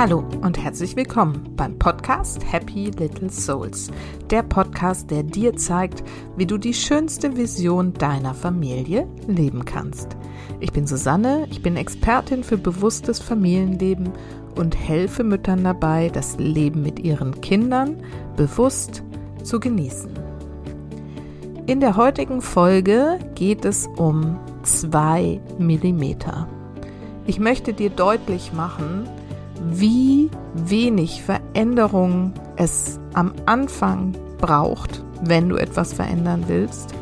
Hallo und herzlich willkommen beim Podcast Happy Little Souls. Der Podcast, der dir zeigt, wie du die schönste Vision deiner Familie leben kannst. Ich bin Susanne, ich bin Expertin für bewusstes Familienleben und helfe Müttern dabei, das Leben mit ihren Kindern bewusst zu genießen. In der heutigen Folge geht es um 2 mm. Ich möchte dir deutlich machen, wie wenig Veränderung es am Anfang braucht, wenn du etwas verändern willst,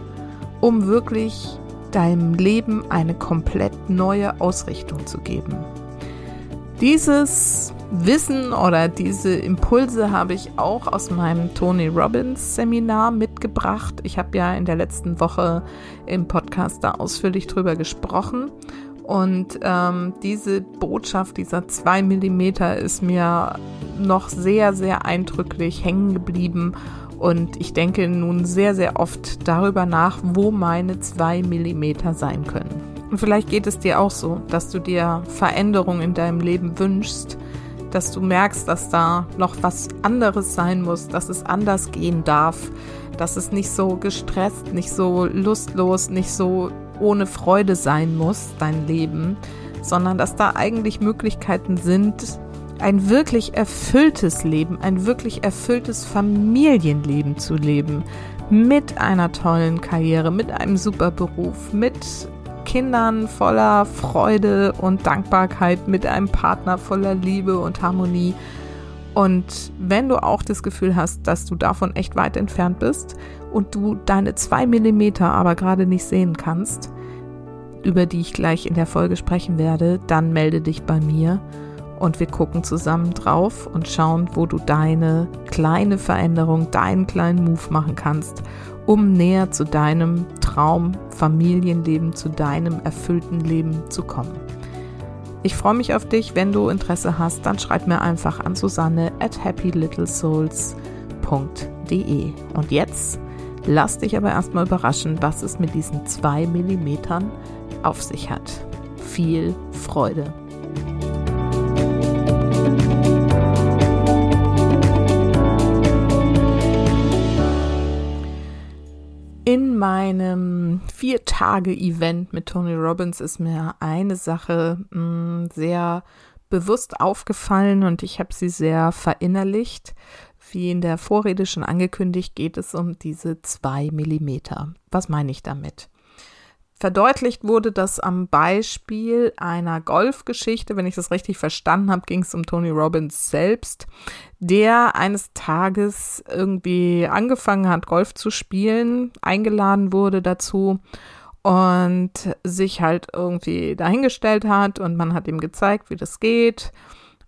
um wirklich deinem Leben eine komplett neue Ausrichtung zu geben. Dieses Wissen oder diese Impulse habe ich auch aus meinem Tony Robbins Seminar mitgebracht. Ich habe ja in der letzten Woche im Podcast da ausführlich drüber gesprochen und ähm, diese Botschaft, dieser 2 mm ist mir noch sehr, sehr eindrücklich hängen geblieben. Und ich denke nun sehr, sehr oft darüber nach, wo meine 2 mm sein können. Und vielleicht geht es dir auch so, dass du dir Veränderungen in deinem Leben wünschst, dass du merkst, dass da noch was anderes sein muss, dass es anders gehen darf, dass es nicht so gestresst, nicht so lustlos, nicht so ohne Freude sein muss, dein Leben, sondern dass da eigentlich Möglichkeiten sind, ein wirklich erfülltes Leben, ein wirklich erfülltes Familienleben zu leben. Mit einer tollen Karriere, mit einem super Beruf, mit Kindern voller Freude und Dankbarkeit, mit einem Partner voller Liebe und Harmonie. Und wenn du auch das Gefühl hast, dass du davon echt weit entfernt bist und du deine zwei Millimeter aber gerade nicht sehen kannst, über die ich gleich in der Folge sprechen werde, dann melde dich bei mir und wir gucken zusammen drauf und schauen, wo du deine kleine Veränderung, deinen kleinen Move machen kannst, um näher zu deinem Traum, Familienleben, zu deinem erfüllten Leben zu kommen. Ich freue mich auf dich. Wenn du Interesse hast, dann schreib mir einfach an Susanne at happylittlesouls.de. Und jetzt lass dich aber erstmal überraschen, was es mit diesen zwei Millimetern auf sich hat. Viel Freude! Meinem Vier-Tage-Event mit Tony Robbins ist mir eine Sache mh, mm, sehr bewusst aufgefallen und ich habe sie sehr verinnerlicht. Wie in der Vorrede schon angekündigt, geht es um diese zwei Millimeter. Was meine ich damit? Verdeutlicht wurde das am Beispiel einer Golfgeschichte. Wenn ich das richtig verstanden habe, ging es um Tony Robbins selbst, der eines Tages irgendwie angefangen hat, Golf zu spielen, eingeladen wurde dazu und sich halt irgendwie dahingestellt hat und man hat ihm gezeigt, wie das geht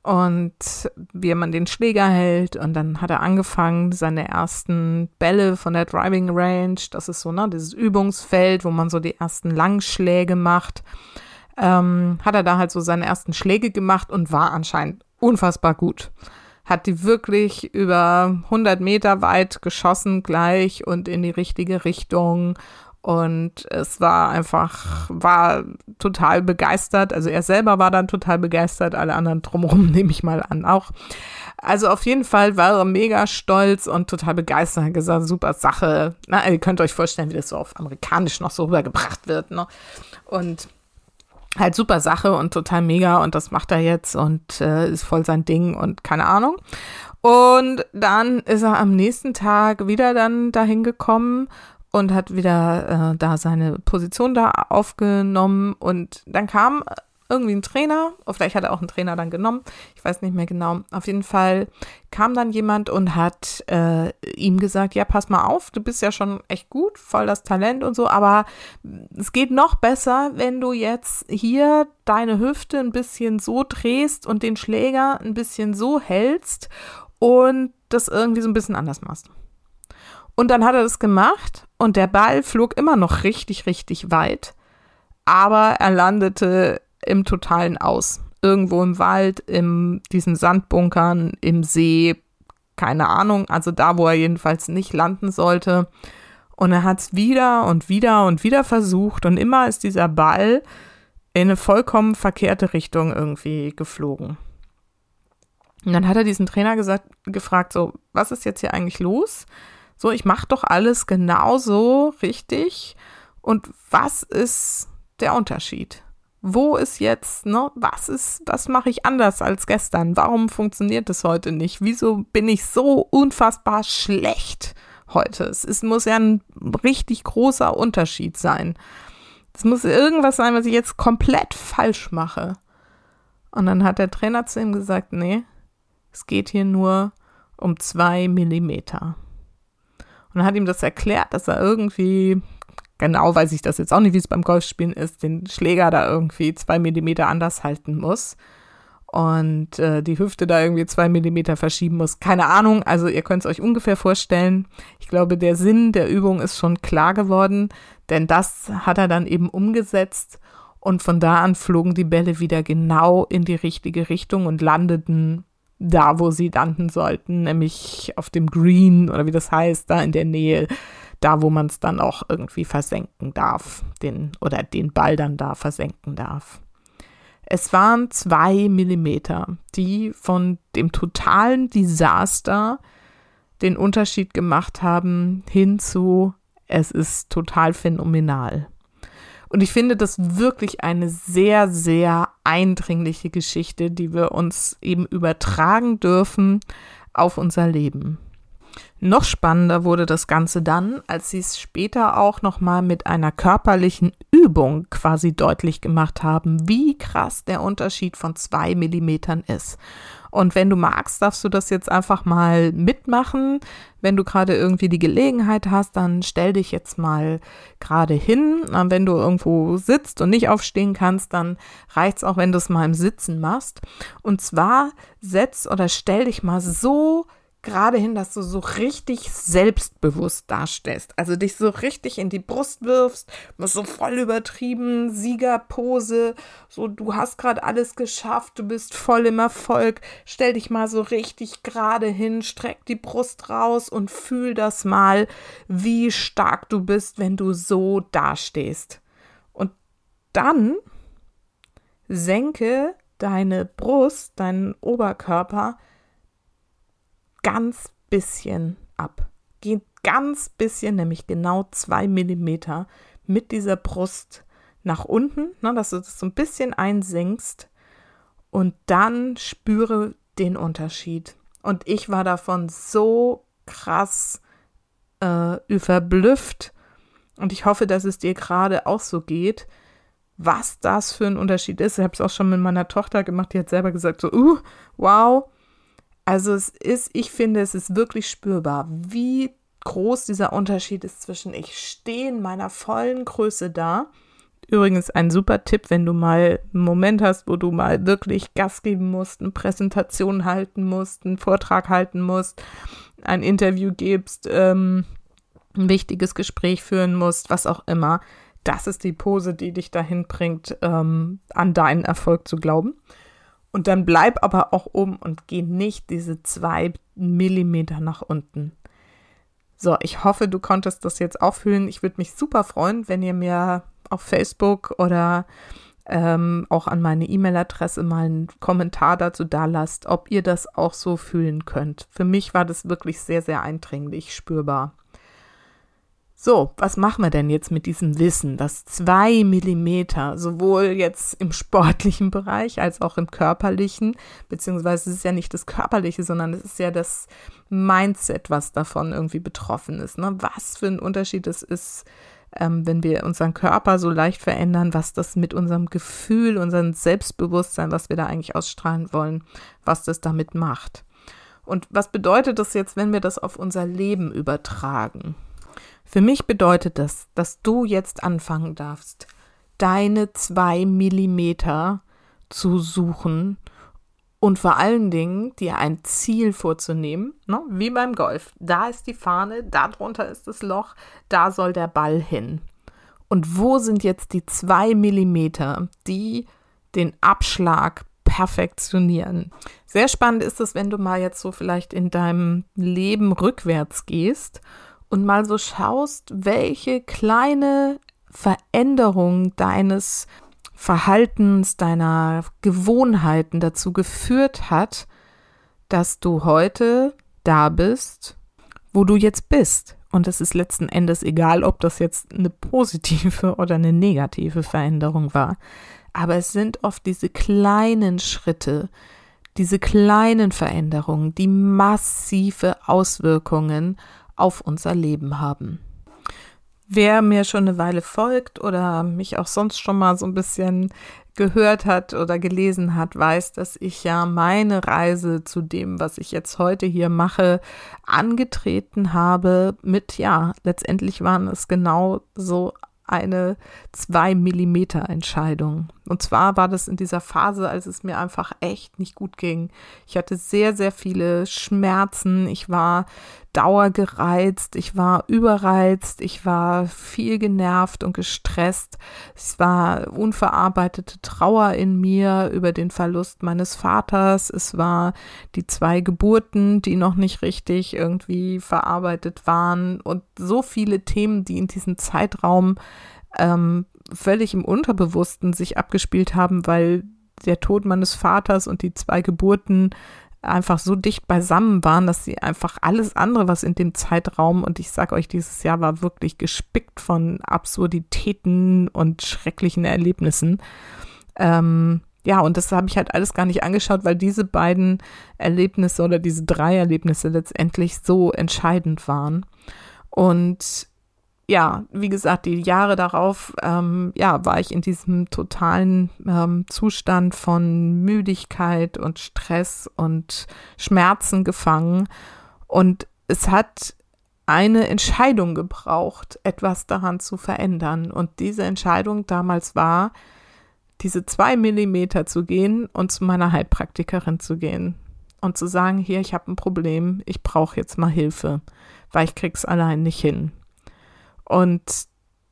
und wie man den Schläger hält. Und dann hat er angefangen, seine ersten Bälle von der Driving Range, das ist so, ne, dieses Übungsfeld, wo man so die ersten Langschläge macht, ähm, hat er da halt so seine ersten Schläge gemacht und war anscheinend unfassbar gut. Hat die wirklich über 100 Meter weit geschossen gleich und in die richtige Richtung und es war einfach, war total begeistert. Also er selber war dann total begeistert, alle anderen drumherum nehme ich mal an auch. Also auf jeden Fall war er mega stolz und total begeistert. Er gesagt, super Sache. Na, ihr könnt euch vorstellen, wie das so auf amerikanisch noch so rübergebracht wird. Ne? Und halt super Sache und total mega und das macht er jetzt und äh, ist voll sein Ding und keine Ahnung. Und dann ist er am nächsten Tag wieder dann dahin gekommen und hat wieder äh, da seine Position da aufgenommen und dann kam irgendwie ein Trainer, vielleicht hat er auch einen Trainer dann genommen, ich weiß nicht mehr genau. Auf jeden Fall kam dann jemand und hat äh, ihm gesagt, ja, pass mal auf, du bist ja schon echt gut, voll das Talent und so, aber es geht noch besser, wenn du jetzt hier deine Hüfte ein bisschen so drehst und den Schläger ein bisschen so hältst und das irgendwie so ein bisschen anders machst. Und dann hat er das gemacht und der Ball flog immer noch richtig, richtig weit, aber er landete im totalen Aus. Irgendwo im Wald, in diesen Sandbunkern, im See, keine Ahnung, also da, wo er jedenfalls nicht landen sollte. Und er hat es wieder und wieder und wieder versucht und immer ist dieser Ball in eine vollkommen verkehrte Richtung irgendwie geflogen. Und dann hat er diesen Trainer gesagt, gefragt, so, was ist jetzt hier eigentlich los? So, ich mache doch alles genauso richtig. Und was ist der Unterschied? Wo ist jetzt, ne, was ist, was mache ich anders als gestern? Warum funktioniert das heute nicht? Wieso bin ich so unfassbar schlecht heute? Es, es muss ja ein richtig großer Unterschied sein. Es muss irgendwas sein, was ich jetzt komplett falsch mache. Und dann hat der Trainer zu ihm gesagt, nee, es geht hier nur um zwei Millimeter. Und hat ihm das erklärt, dass er irgendwie, genau weiß ich das jetzt auch nicht, wie es beim Golfspielen ist, den Schläger da irgendwie zwei Millimeter anders halten muss und äh, die Hüfte da irgendwie zwei Millimeter verschieben muss. Keine Ahnung, also ihr könnt es euch ungefähr vorstellen. Ich glaube, der Sinn der Übung ist schon klar geworden, denn das hat er dann eben umgesetzt und von da an flogen die Bälle wieder genau in die richtige Richtung und landeten da, wo sie landen sollten, nämlich auf dem Green oder wie das heißt, da in der Nähe, da, wo man es dann auch irgendwie versenken darf, den oder den Ball dann da versenken darf. Es waren zwei Millimeter, die von dem totalen Desaster den Unterschied gemacht haben hin zu, es ist total phänomenal. Und ich finde das wirklich eine sehr, sehr eindringliche Geschichte, die wir uns eben übertragen dürfen auf unser Leben. Noch spannender wurde das Ganze dann, als sie es später auch nochmal mit einer körperlichen Übung quasi deutlich gemacht haben, wie krass der Unterschied von zwei Millimetern ist. Und wenn du magst, darfst du das jetzt einfach mal mitmachen. Wenn du gerade irgendwie die Gelegenheit hast, dann stell dich jetzt mal gerade hin. Wenn du irgendwo sitzt und nicht aufstehen kannst, dann reicht's auch, wenn du es mal im Sitzen machst. Und zwar setz oder stell dich mal so gerade hin, dass du so richtig selbstbewusst darstellst. Also dich so richtig in die Brust wirfst, so voll übertrieben, Siegerpose, so du hast gerade alles geschafft, du bist voll im Erfolg. Stell dich mal so richtig gerade hin, streck die Brust raus und fühl das mal, wie stark du bist, wenn du so dastehst. Und dann senke deine Brust, deinen Oberkörper ganz bisschen ab. Geht ganz bisschen, nämlich genau zwei Millimeter mit dieser Brust nach unten, ne, dass du das so ein bisschen einsenkst und dann spüre den Unterschied. Und ich war davon so krass äh, verblüfft und ich hoffe, dass es dir gerade auch so geht, was das für ein Unterschied ist. Ich habe es auch schon mit meiner Tochter gemacht, die hat selber gesagt, so, uh, wow, also es ist, ich finde, es ist wirklich spürbar, wie groß dieser Unterschied ist zwischen ich stehe in meiner vollen Größe da. Übrigens ein super Tipp, wenn du mal einen Moment hast, wo du mal wirklich Gas geben musst, eine Präsentation halten musst, einen Vortrag halten musst, ein Interview gibst, ähm, ein wichtiges Gespräch führen musst, was auch immer. Das ist die Pose, die dich dahin bringt, ähm, an deinen Erfolg zu glauben. Und dann bleib aber auch oben und geh nicht diese zwei Millimeter nach unten. So, ich hoffe, du konntest das jetzt auch fühlen. Ich würde mich super freuen, wenn ihr mir auf Facebook oder ähm, auch an meine E-Mail-Adresse mal einen Kommentar dazu da lasst, ob ihr das auch so fühlen könnt. Für mich war das wirklich sehr, sehr eindringlich spürbar. So, was machen wir denn jetzt mit diesem Wissen, dass zwei Millimeter sowohl jetzt im sportlichen Bereich als auch im körperlichen, beziehungsweise es ist ja nicht das Körperliche, sondern es ist ja das Mindset, was davon irgendwie betroffen ist. Ne? Was für ein Unterschied es ist, ähm, wenn wir unseren Körper so leicht verändern, was das mit unserem Gefühl, unserem Selbstbewusstsein, was wir da eigentlich ausstrahlen wollen, was das damit macht. Und was bedeutet das jetzt, wenn wir das auf unser Leben übertragen? Für mich bedeutet das, dass du jetzt anfangen darfst, deine zwei Millimeter zu suchen und vor allen Dingen dir ein Ziel vorzunehmen, ne? wie beim Golf. Da ist die Fahne, da drunter ist das Loch, da soll der Ball hin. Und wo sind jetzt die zwei Millimeter, die den Abschlag perfektionieren? Sehr spannend ist es, wenn du mal jetzt so vielleicht in deinem Leben rückwärts gehst und mal so schaust, welche kleine Veränderung deines Verhaltens, deiner Gewohnheiten dazu geführt hat, dass du heute da bist, wo du jetzt bist. Und es ist letzten Endes egal, ob das jetzt eine positive oder eine negative Veränderung war. Aber es sind oft diese kleinen Schritte, diese kleinen Veränderungen, die massive Auswirkungen auf unser Leben haben. Wer mir schon eine Weile folgt oder mich auch sonst schon mal so ein bisschen gehört hat oder gelesen hat, weiß, dass ich ja meine Reise zu dem, was ich jetzt heute hier mache, angetreten habe mit, ja, letztendlich waren es genau so eine 2 Millimeter Entscheidung. Und zwar war das in dieser Phase, als es mir einfach echt nicht gut ging. Ich hatte sehr, sehr viele Schmerzen. Ich war dauergereizt. Ich war überreizt. Ich war viel genervt und gestresst. Es war unverarbeitete Trauer in mir über den Verlust meines Vaters. Es war die zwei Geburten, die noch nicht richtig irgendwie verarbeitet waren und so viele Themen, die in diesem Zeitraum ähm, völlig im Unterbewussten sich abgespielt haben, weil der Tod meines Vaters und die zwei Geburten einfach so dicht beisammen waren, dass sie einfach alles andere, was in dem Zeitraum, und ich sage euch, dieses Jahr war wirklich gespickt von Absurditäten und schrecklichen Erlebnissen. Ähm, ja, und das habe ich halt alles gar nicht angeschaut, weil diese beiden Erlebnisse oder diese drei Erlebnisse letztendlich so entscheidend waren. Und ja, wie gesagt, die Jahre darauf, ähm, ja, war ich in diesem totalen ähm, Zustand von Müdigkeit und Stress und Schmerzen gefangen. Und es hat eine Entscheidung gebraucht, etwas daran zu verändern. Und diese Entscheidung damals war, diese zwei Millimeter zu gehen und zu meiner Heilpraktikerin zu gehen und zu sagen, hier, ich habe ein Problem, ich brauche jetzt mal Hilfe, weil ich krieg's allein nicht hin. Und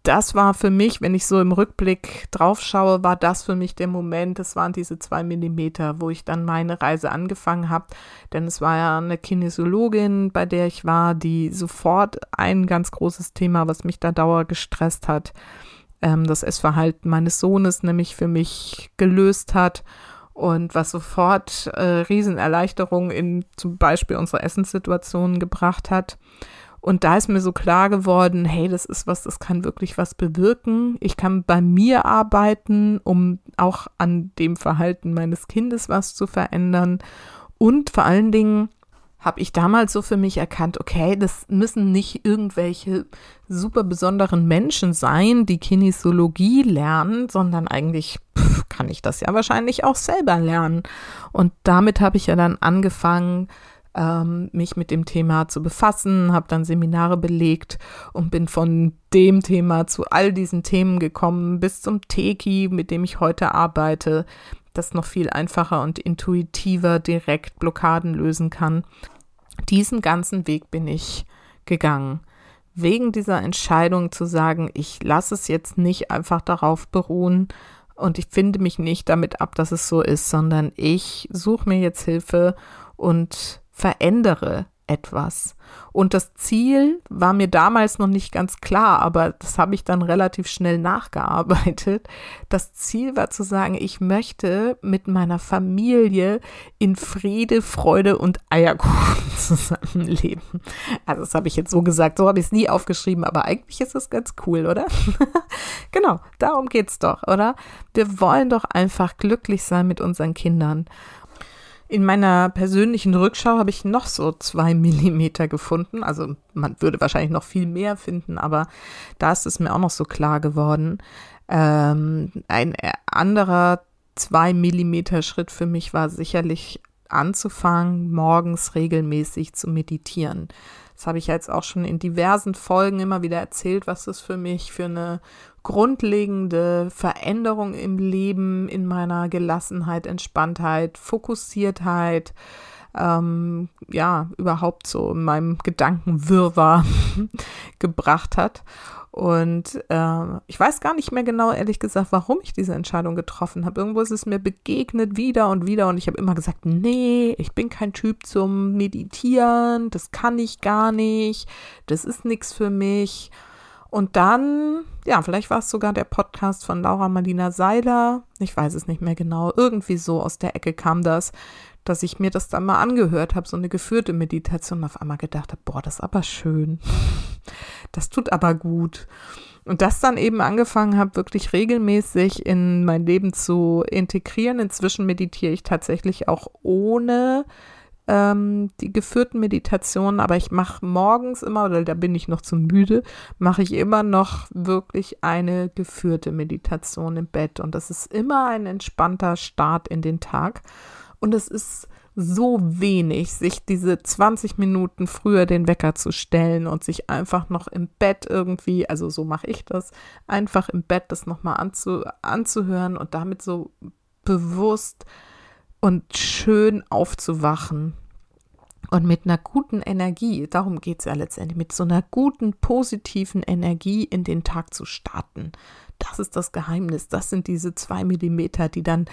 das war für mich, wenn ich so im Rückblick drauf schaue, war das für mich der Moment, das waren diese zwei Millimeter, wo ich dann meine Reise angefangen habe. Denn es war ja eine Kinesiologin, bei der ich war, die sofort ein ganz großes Thema, was mich da dauer gestresst hat, ähm, das Essverhalten meines Sohnes nämlich für mich gelöst hat und was sofort äh, Riesenerleichterung in zum Beispiel unsere Essenssituationen gebracht hat. Und da ist mir so klar geworden, hey, das ist was, das kann wirklich was bewirken. Ich kann bei mir arbeiten, um auch an dem Verhalten meines Kindes was zu verändern. Und vor allen Dingen habe ich damals so für mich erkannt, okay, das müssen nicht irgendwelche super besonderen Menschen sein, die Kinesiologie lernen, sondern eigentlich pff, kann ich das ja wahrscheinlich auch selber lernen. Und damit habe ich ja dann angefangen, ähm, mich mit dem Thema zu befassen, habe dann Seminare belegt und bin von dem Thema zu all diesen Themen gekommen, bis zum Teki, mit dem ich heute arbeite, das noch viel einfacher und intuitiver direkt Blockaden lösen kann. Diesen ganzen Weg bin ich gegangen. Wegen dieser Entscheidung zu sagen, ich lasse es jetzt nicht einfach darauf beruhen, und ich finde mich nicht damit ab, dass es so ist, sondern ich suche mir jetzt Hilfe und verändere etwas. Und das Ziel war mir damals noch nicht ganz klar, aber das habe ich dann relativ schnell nachgearbeitet. Das Ziel war zu sagen, ich möchte mit meiner Familie in Friede, Freude und Eierkuchen zusammenleben. Also das habe ich jetzt so gesagt, so habe ich es nie aufgeschrieben, aber eigentlich ist es ganz cool, oder? genau, darum geht es doch, oder? Wir wollen doch einfach glücklich sein mit unseren Kindern. In meiner persönlichen Rückschau habe ich noch so zwei Millimeter gefunden. Also man würde wahrscheinlich noch viel mehr finden, aber da ist es mir auch noch so klar geworden. Ähm, ein anderer zwei Millimeter Schritt für mich war sicherlich anzufangen, morgens regelmäßig zu meditieren. Das habe ich jetzt auch schon in diversen Folgen immer wieder erzählt, was das für mich für eine grundlegende Veränderung im Leben, in meiner Gelassenheit, Entspanntheit, Fokussiertheit, ähm, ja, überhaupt so in meinem Gedankenwirrwarr gebracht hat. Und äh, ich weiß gar nicht mehr genau, ehrlich gesagt, warum ich diese Entscheidung getroffen habe. Irgendwo ist es mir begegnet wieder und wieder. Und ich habe immer gesagt, nee, ich bin kein Typ zum Meditieren, das kann ich gar nicht, das ist nichts für mich. Und dann, ja, vielleicht war es sogar der Podcast von Laura Marlina Seiler, ich weiß es nicht mehr genau, irgendwie so aus der Ecke kam das, dass ich mir das dann mal angehört habe, so eine geführte Meditation, auf einmal gedacht habe, boah, das ist aber schön. Das tut aber gut. Und das dann eben angefangen habe, wirklich regelmäßig in mein Leben zu integrieren. Inzwischen meditiere ich tatsächlich auch ohne ähm, die geführten Meditationen, aber ich mache morgens immer, oder da bin ich noch zu müde, mache ich immer noch wirklich eine geführte Meditation im Bett. Und das ist immer ein entspannter Start in den Tag. Und es ist so wenig, sich diese 20 Minuten früher den Wecker zu stellen und sich einfach noch im Bett irgendwie, also so mache ich das, einfach im Bett das nochmal anzu, anzuhören und damit so bewusst und schön aufzuwachen. Und mit einer guten Energie, darum geht es ja letztendlich, mit so einer guten, positiven Energie in den Tag zu starten. Das ist das Geheimnis. Das sind diese zwei Millimeter, die dann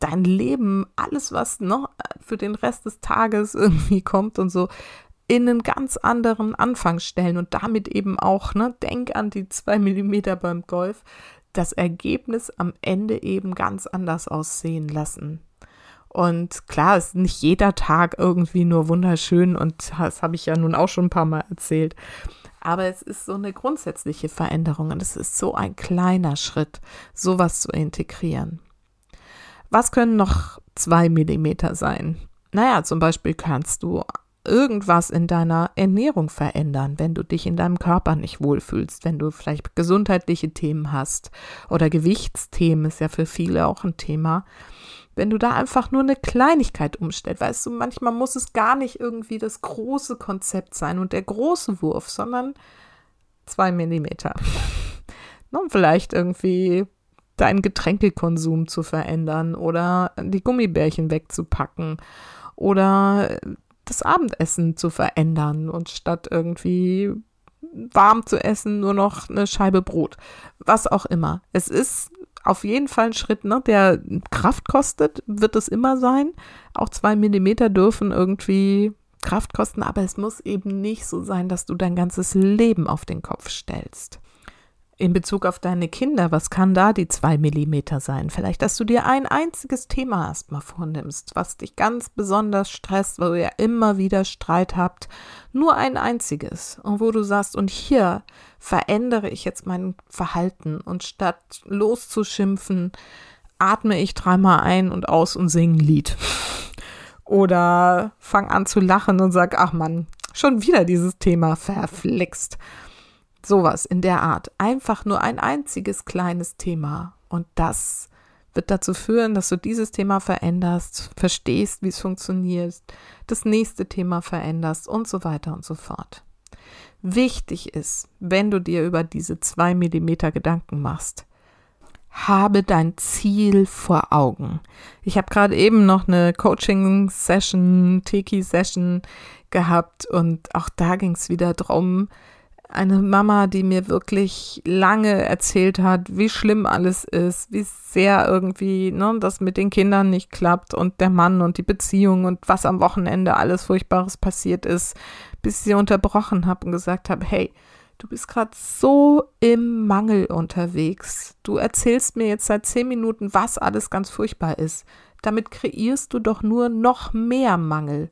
dein Leben, alles, was noch für den Rest des Tages irgendwie kommt und so, in einen ganz anderen Anfang stellen und damit eben auch, ne, denk an die zwei Millimeter beim Golf, das Ergebnis am Ende eben ganz anders aussehen lassen. Und klar, ist nicht jeder Tag irgendwie nur wunderschön und das habe ich ja nun auch schon ein paar Mal erzählt. Aber es ist so eine grundsätzliche Veränderung und es ist so ein kleiner Schritt, sowas zu integrieren. Was können noch zwei Millimeter sein? Naja, zum Beispiel kannst du irgendwas in deiner Ernährung verändern, wenn du dich in deinem Körper nicht wohlfühlst, wenn du vielleicht gesundheitliche Themen hast oder Gewichtsthemen ist ja für viele auch ein Thema. Wenn du da einfach nur eine Kleinigkeit umstellst, weißt du, manchmal muss es gar nicht irgendwie das große Konzept sein und der große Wurf, sondern zwei Millimeter. Und vielleicht irgendwie deinen Getränkekonsum zu verändern oder die Gummibärchen wegzupacken oder das Abendessen zu verändern und statt irgendwie warm zu essen nur noch eine Scheibe Brot. Was auch immer. Es ist auf jeden Fall ein Schritt, ne, der Kraft kostet, wird es immer sein. Auch zwei Millimeter dürfen irgendwie Kraft kosten, aber es muss eben nicht so sein, dass du dein ganzes Leben auf den Kopf stellst in Bezug auf deine Kinder, was kann da die zwei Millimeter sein? Vielleicht, dass du dir ein einziges Thema erstmal vornimmst, was dich ganz besonders stresst, weil ihr ja immer wieder Streit habt. Nur ein einziges. Und wo du sagst, und hier verändere ich jetzt mein Verhalten und statt loszuschimpfen, atme ich dreimal ein und aus und singe ein Lied. Oder fang an zu lachen und sag, ach Mann, schon wieder dieses Thema verflixt. Sowas in der Art. Einfach nur ein einziges kleines Thema. Und das wird dazu führen, dass du dieses Thema veränderst, verstehst, wie es funktioniert, das nächste Thema veränderst und so weiter und so fort. Wichtig ist, wenn du dir über diese zwei Millimeter Gedanken machst, habe dein Ziel vor Augen. Ich habe gerade eben noch eine Coaching-Session, Teki-Session gehabt und auch da ging es wieder darum, eine Mama, die mir wirklich lange erzählt hat, wie schlimm alles ist, wie sehr irgendwie ne, das mit den Kindern nicht klappt und der Mann und die Beziehung und was am Wochenende alles Furchtbares passiert ist, bis sie unterbrochen habe und gesagt habe, hey, du bist gerade so im Mangel unterwegs. Du erzählst mir jetzt seit zehn Minuten, was alles ganz furchtbar ist. Damit kreierst du doch nur noch mehr Mangel.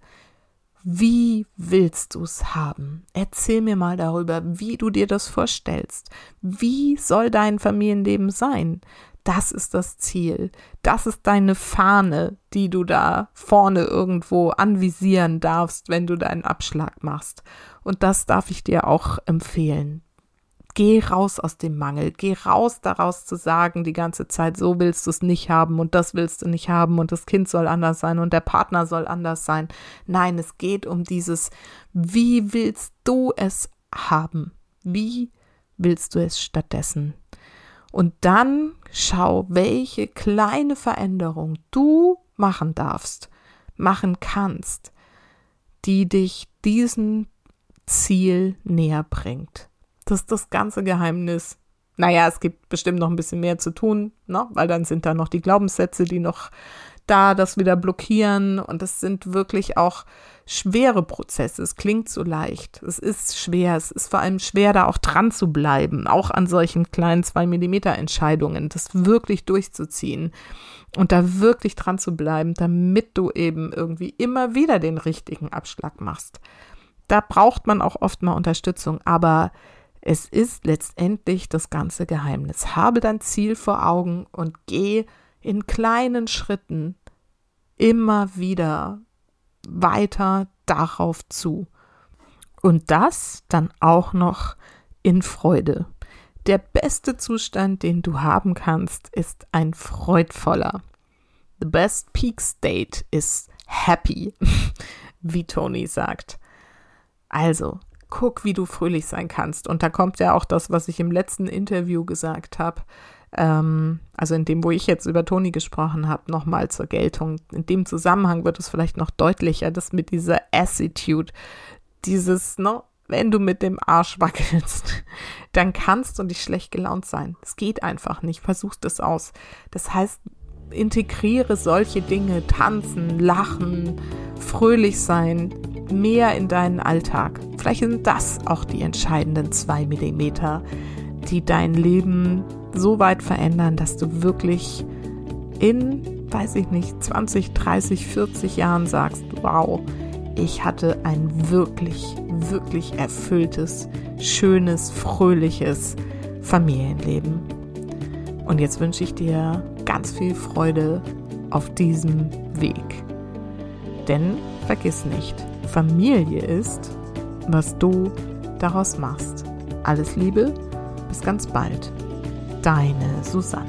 Wie willst du es haben? Erzähl mir mal darüber, wie du dir das vorstellst. Wie soll dein Familienleben sein? Das ist das Ziel. Das ist deine Fahne, die du da vorne irgendwo anvisieren darfst, wenn du deinen Abschlag machst. Und das darf ich dir auch empfehlen. Geh raus aus dem Mangel, geh raus daraus zu sagen die ganze Zeit, so willst du es nicht haben und das willst du nicht haben und das Kind soll anders sein und der Partner soll anders sein. Nein, es geht um dieses, wie willst du es haben? Wie willst du es stattdessen? Und dann schau, welche kleine Veränderung du machen darfst, machen kannst, die dich diesem Ziel näher bringt. Das ist das ganze Geheimnis. Naja, es gibt bestimmt noch ein bisschen mehr zu tun, ne? weil dann sind da noch die Glaubenssätze, die noch da das wieder blockieren und das sind wirklich auch schwere Prozesse. Es klingt so leicht. Es ist schwer. Es ist vor allem schwer, da auch dran zu bleiben, auch an solchen kleinen 2 Millimeter Entscheidungen, das wirklich durchzuziehen und da wirklich dran zu bleiben, damit du eben irgendwie immer wieder den richtigen Abschlag machst. Da braucht man auch oft mal Unterstützung, aber es ist letztendlich das ganze Geheimnis. Habe dein Ziel vor Augen und geh in kleinen Schritten immer wieder weiter darauf zu. Und das dann auch noch in Freude. Der beste Zustand, den du haben kannst, ist ein freudvoller. The best peak state is happy, wie Tony sagt. Also, guck, wie du fröhlich sein kannst. Und da kommt ja auch das, was ich im letzten Interview gesagt habe ähm, also in dem, wo ich jetzt über Toni gesprochen habe, nochmal zur Geltung. In dem Zusammenhang wird es vielleicht noch deutlicher, dass mit dieser Attitude, dieses, ne, wenn du mit dem Arsch wackelst, dann kannst du nicht schlecht gelaunt sein. Es geht einfach nicht. Versuch das aus. Das heißt, integriere solche Dinge, tanzen, lachen, fröhlich sein, mehr in deinen Alltag. Vielleicht sind das auch die entscheidenden zwei Millimeter, die dein Leben so weit verändern, dass du wirklich in, weiß ich nicht, 20, 30, 40 Jahren sagst, wow, ich hatte ein wirklich, wirklich erfülltes, schönes, fröhliches Familienleben. Und jetzt wünsche ich dir ganz viel Freude auf diesem Weg. Denn vergiss nicht, Familie ist, was du daraus machst. Alles Liebe, bis ganz bald deine Susanne.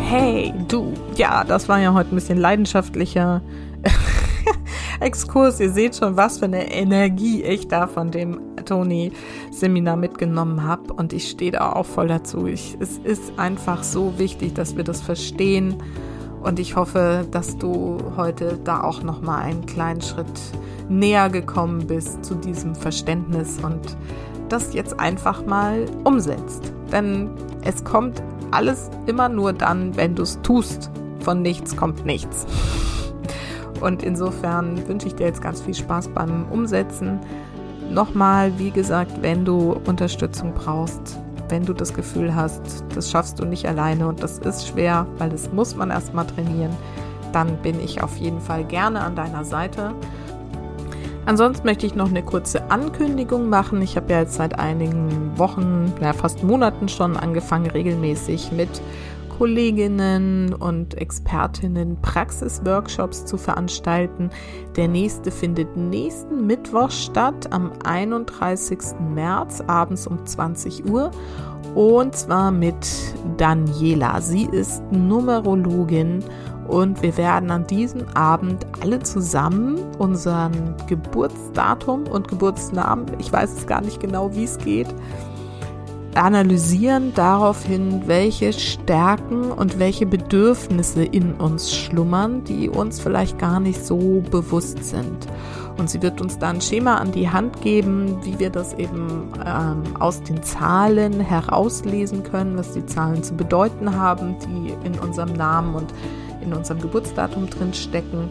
Hey, du. Ja, das war ja heute ein bisschen leidenschaftlicher Exkurs. Ihr seht schon, was für eine Energie ich da von dem Toni-Seminar mitgenommen habe. Und ich stehe da auch voll dazu. Ich, es ist einfach so wichtig, dass wir das verstehen und ich hoffe, dass du heute da auch noch mal einen kleinen Schritt näher gekommen bist zu diesem Verständnis und das jetzt einfach mal umsetzt. Denn es kommt alles immer nur dann, wenn du es tust. Von nichts kommt nichts. Und insofern wünsche ich dir jetzt ganz viel Spaß beim Umsetzen. Nochmal, wie gesagt, wenn du Unterstützung brauchst, wenn du das Gefühl hast, das schaffst du nicht alleine und das ist schwer, weil das muss man erstmal trainieren, dann bin ich auf jeden Fall gerne an deiner Seite. Ansonsten möchte ich noch eine kurze Ankündigung machen. Ich habe ja jetzt seit einigen Wochen, ja fast Monaten schon angefangen, regelmäßig mit Kolleginnen und Expertinnen Praxisworkshops zu veranstalten. Der nächste findet nächsten Mittwoch statt, am 31. März abends um 20 Uhr. Und zwar mit Daniela. Sie ist Numerologin und wir werden an diesem Abend alle zusammen unseren Geburtsdatum und Geburtsnamen, ich weiß es gar nicht genau, wie es geht, analysieren daraufhin, welche Stärken und welche Bedürfnisse in uns schlummern, die uns vielleicht gar nicht so bewusst sind. Und sie wird uns da ein Schema an die Hand geben, wie wir das eben ähm, aus den Zahlen herauslesen können, was die Zahlen zu bedeuten haben, die in unserem Namen und in unserem Geburtsdatum drin stecken.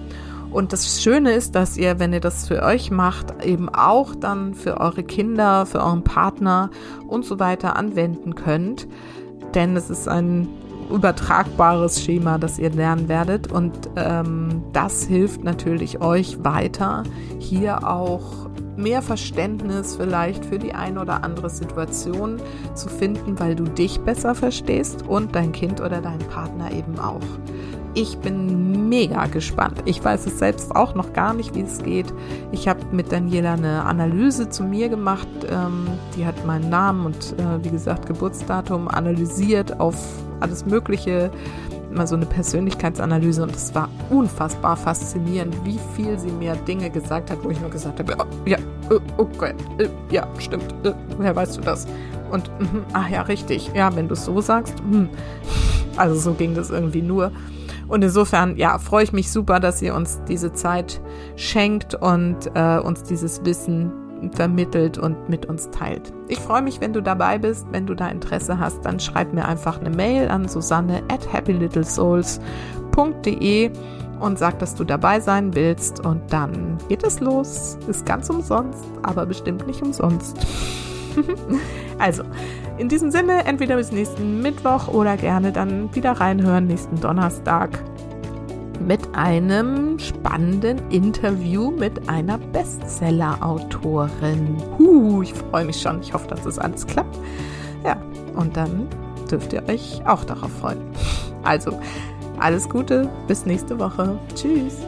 Und das Schöne ist, dass ihr, wenn ihr das für euch macht, eben auch dann für eure Kinder, für euren Partner und so weiter anwenden könnt. Denn es ist ein übertragbares Schema, das ihr lernen werdet. Und ähm, das hilft natürlich euch weiter, hier auch mehr Verständnis vielleicht für die eine oder andere Situation zu finden, weil du dich besser verstehst und dein Kind oder dein Partner eben auch. Ich bin mega gespannt. Ich weiß es selbst auch noch gar nicht, wie es geht. Ich habe mit Daniela eine Analyse zu mir gemacht. Ähm, die hat meinen Namen und äh, wie gesagt Geburtsdatum analysiert auf alles Mögliche. Mal so eine Persönlichkeitsanalyse und es war unfassbar faszinierend, wie viel sie mir Dinge gesagt hat, wo ich nur gesagt habe, oh, ja, oh, okay, äh, ja, stimmt, äh, woher weißt du das? Und, mh, ach ja, richtig, ja, wenn du es so sagst, mh. also so ging das irgendwie nur. Und insofern, ja, freue ich mich super, dass ihr uns diese Zeit schenkt und äh, uns dieses Wissen vermittelt und mit uns teilt. Ich freue mich, wenn du dabei bist. Wenn du da Interesse hast, dann schreib mir einfach eine Mail an susanne at happylittlesouls.de und sag, dass du dabei sein willst. Und dann geht es los. Ist ganz umsonst, aber bestimmt nicht umsonst. also, in diesem Sinne, entweder bis nächsten Mittwoch oder gerne dann wieder reinhören nächsten Donnerstag mit einem spannenden Interview mit einer Bestseller-Autorin. Huh, ich freue mich schon. Ich hoffe, dass das alles klappt. Ja, und dann dürft ihr euch auch darauf freuen. Also, alles Gute, bis nächste Woche. Tschüss.